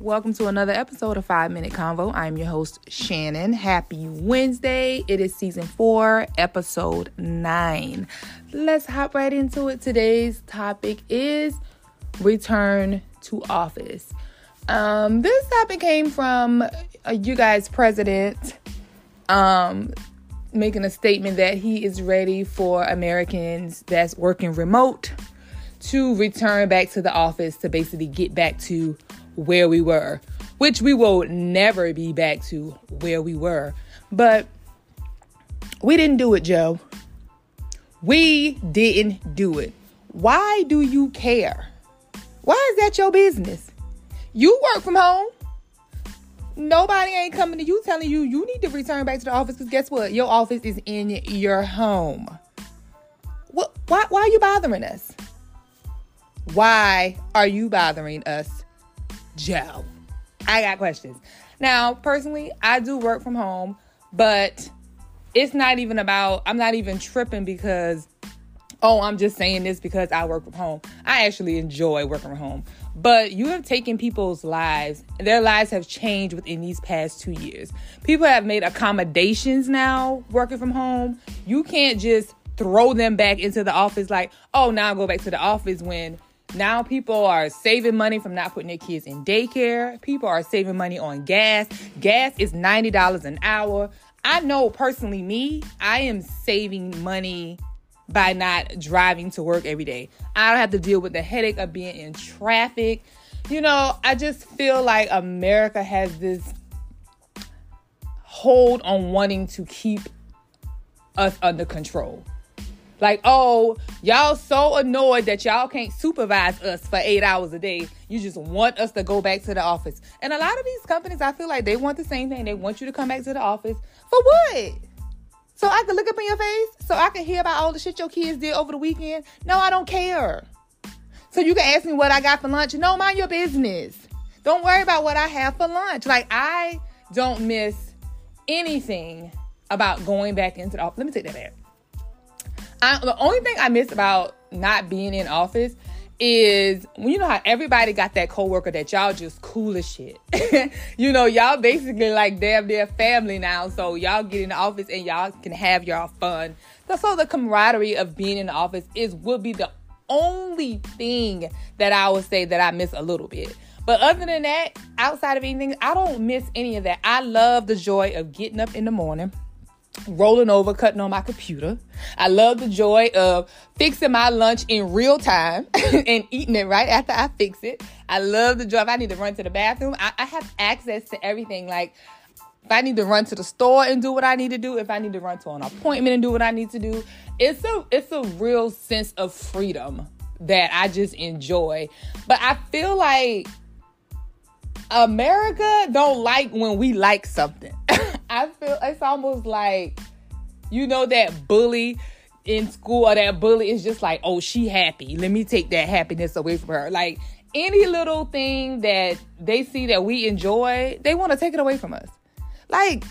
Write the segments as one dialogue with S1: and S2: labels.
S1: Welcome to another episode of Five Minute Convo. I'm your host, Shannon. Happy Wednesday. It is season four, episode nine. Let's hop right into it. Today's topic is return to office. Um, this topic came from uh, you guys' president um, making a statement that he is ready for Americans that's working remote to return back to the office to basically get back to where we were, which we will never be back to where we were. But we didn't do it, Joe. We didn't do it. Why do you care? Why is that your business? You work from home. Nobody ain't coming to you telling you you need to return back to the office because guess what? Your office is in your home. What, why, why are you bothering us? Why are you bothering us, Joe? I got questions. Now, personally, I do work from home, but it's not even about, I'm not even tripping because, oh, I'm just saying this because I work from home. I actually enjoy working from home. But you have taken people's lives, their lives have changed within these past two years. People have made accommodations now working from home. You can't just throw them back into the office like, oh, now I'll go back to the office when now people are saving money from not putting their kids in daycare. People are saving money on gas. Gas is $90 an hour. I know personally, me, I am saving money by not driving to work every day. I don't have to deal with the headache of being in traffic. You know, I just feel like America has this hold on wanting to keep us under control. Like, oh, y'all so annoyed that y'all can't supervise us for eight hours a day. You just want us to go back to the office. And a lot of these companies, I feel like they want the same thing. They want you to come back to the office. For what? So I can look up in your face? So I can hear about all the shit your kids did over the weekend? No, I don't care. So you can ask me what I got for lunch? No, mind your business. Don't worry about what I have for lunch. Like, I don't miss anything about going back into the office. Let me take that back. I, the only thing I miss about not being in office is when you know how everybody got that coworker that y'all just cool as shit. you know, y'all basically like damn their family now. So y'all get in the office and y'all can have y'all fun. So the camaraderie of being in the office is would be the only thing that I would say that I miss a little bit. But other than that, outside of anything, I don't miss any of that. I love the joy of getting up in the morning rolling over, cutting on my computer. I love the joy of fixing my lunch in real time and eating it right after I fix it. I love the joy if I need to run to the bathroom. I, I have access to everything. Like if I need to run to the store and do what I need to do, if I need to run to an appointment and do what I need to do, it's a it's a real sense of freedom that I just enjoy. But I feel like America don't like when we like something. I feel it's almost like you know that bully in school or that bully is just like, oh, she happy. Let me take that happiness away from her. Like any little thing that they see that we enjoy, they want to take it away from us. Like,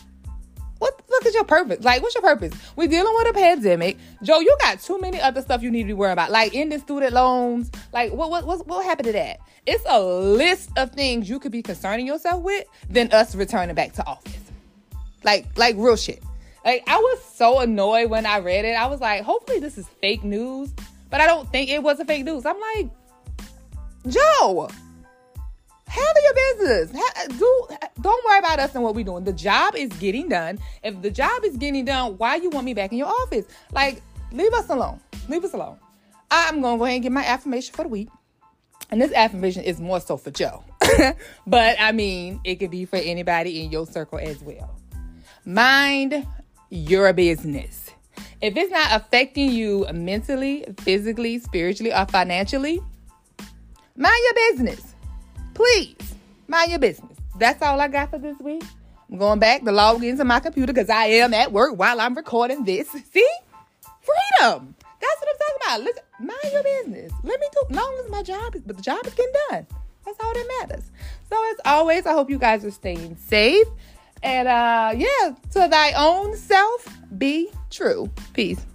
S1: what look at your purpose? Like, what's your purpose? We're dealing with a pandemic. Joe, you got too many other stuff you need to be worried about. Like in the student loans. Like, what what what, what happened to that? It's a list of things you could be concerning yourself with than us returning back to office. Like, like real shit. Like, I was so annoyed when I read it. I was like, hopefully this is fake news. But I don't think it was a fake news. I'm like, Joe, handle your business. Do don't worry about us and what we're doing. The job is getting done. If the job is getting done, why you want me back in your office? Like, leave us alone. Leave us alone. I'm gonna go ahead and get my affirmation for the week. And this affirmation is more so for Joe. but I mean, it could be for anybody in your circle as well. Mind your business. If it's not affecting you mentally, physically, spiritually, or financially, mind your business. Please, mind your business. That's all I got for this week. I'm going back to log into my computer because I am at work while I'm recording this. See? Freedom. That's what I'm talking about. Listen, mind your business. Let me do long as my job is, but the job is getting done. That's all that matters. So as always, I hope you guys are staying safe. And uh, yeah, to thy own self, be true. Peace.